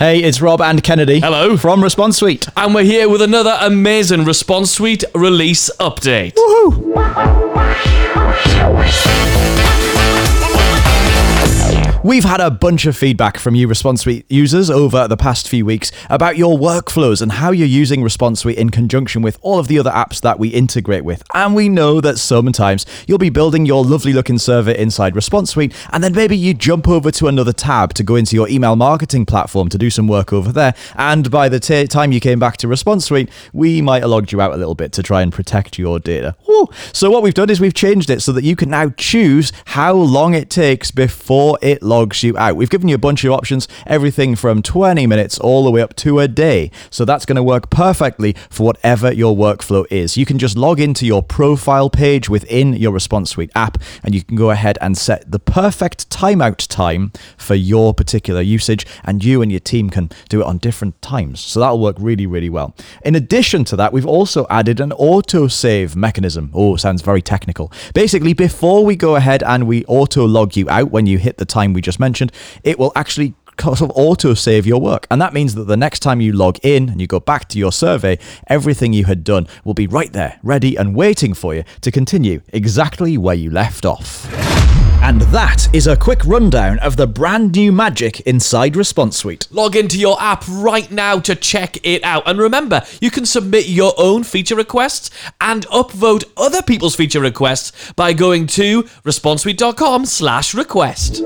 Hey, it's Rob and Kennedy. Hello. From Response Suite. And we're here with another amazing Response Suite release update. We've had a bunch of feedback from you Response Suite users over the past few weeks about your workflows and how you're using Response Suite in conjunction with all of the other apps that we integrate with. And we know that sometimes you'll be building your lovely looking server inside Response Suite, and then maybe you jump over to another tab to go into your email marketing platform to do some work over there. And by the t- time you came back to Response Suite, we might have logged you out a little bit to try and protect your data. So what we've done is we've changed it so that you can now choose how long it takes before it logs you out. We've given you a bunch of options, everything from 20 minutes all the way up to a day. So that's going to work perfectly for whatever your workflow is. You can just log into your profile page within your Response Suite app and you can go ahead and set the perfect timeout time for your particular usage and you and your team can do it on different times. So that'll work really, really well. In addition to that, we've also added an autosave mechanism. Oh, sounds very technical. Basically, before we go ahead and we auto log you out when you hit the time we just mentioned, it will actually sort of auto save your work. And that means that the next time you log in and you go back to your survey, everything you had done will be right there, ready and waiting for you to continue exactly where you left off. And that is a quick rundown of the brand new magic inside Response Suite. Log into your app right now to check it out. And remember, you can submit your own feature requests and upvote other people's feature requests by going to responsesuite.com slash request.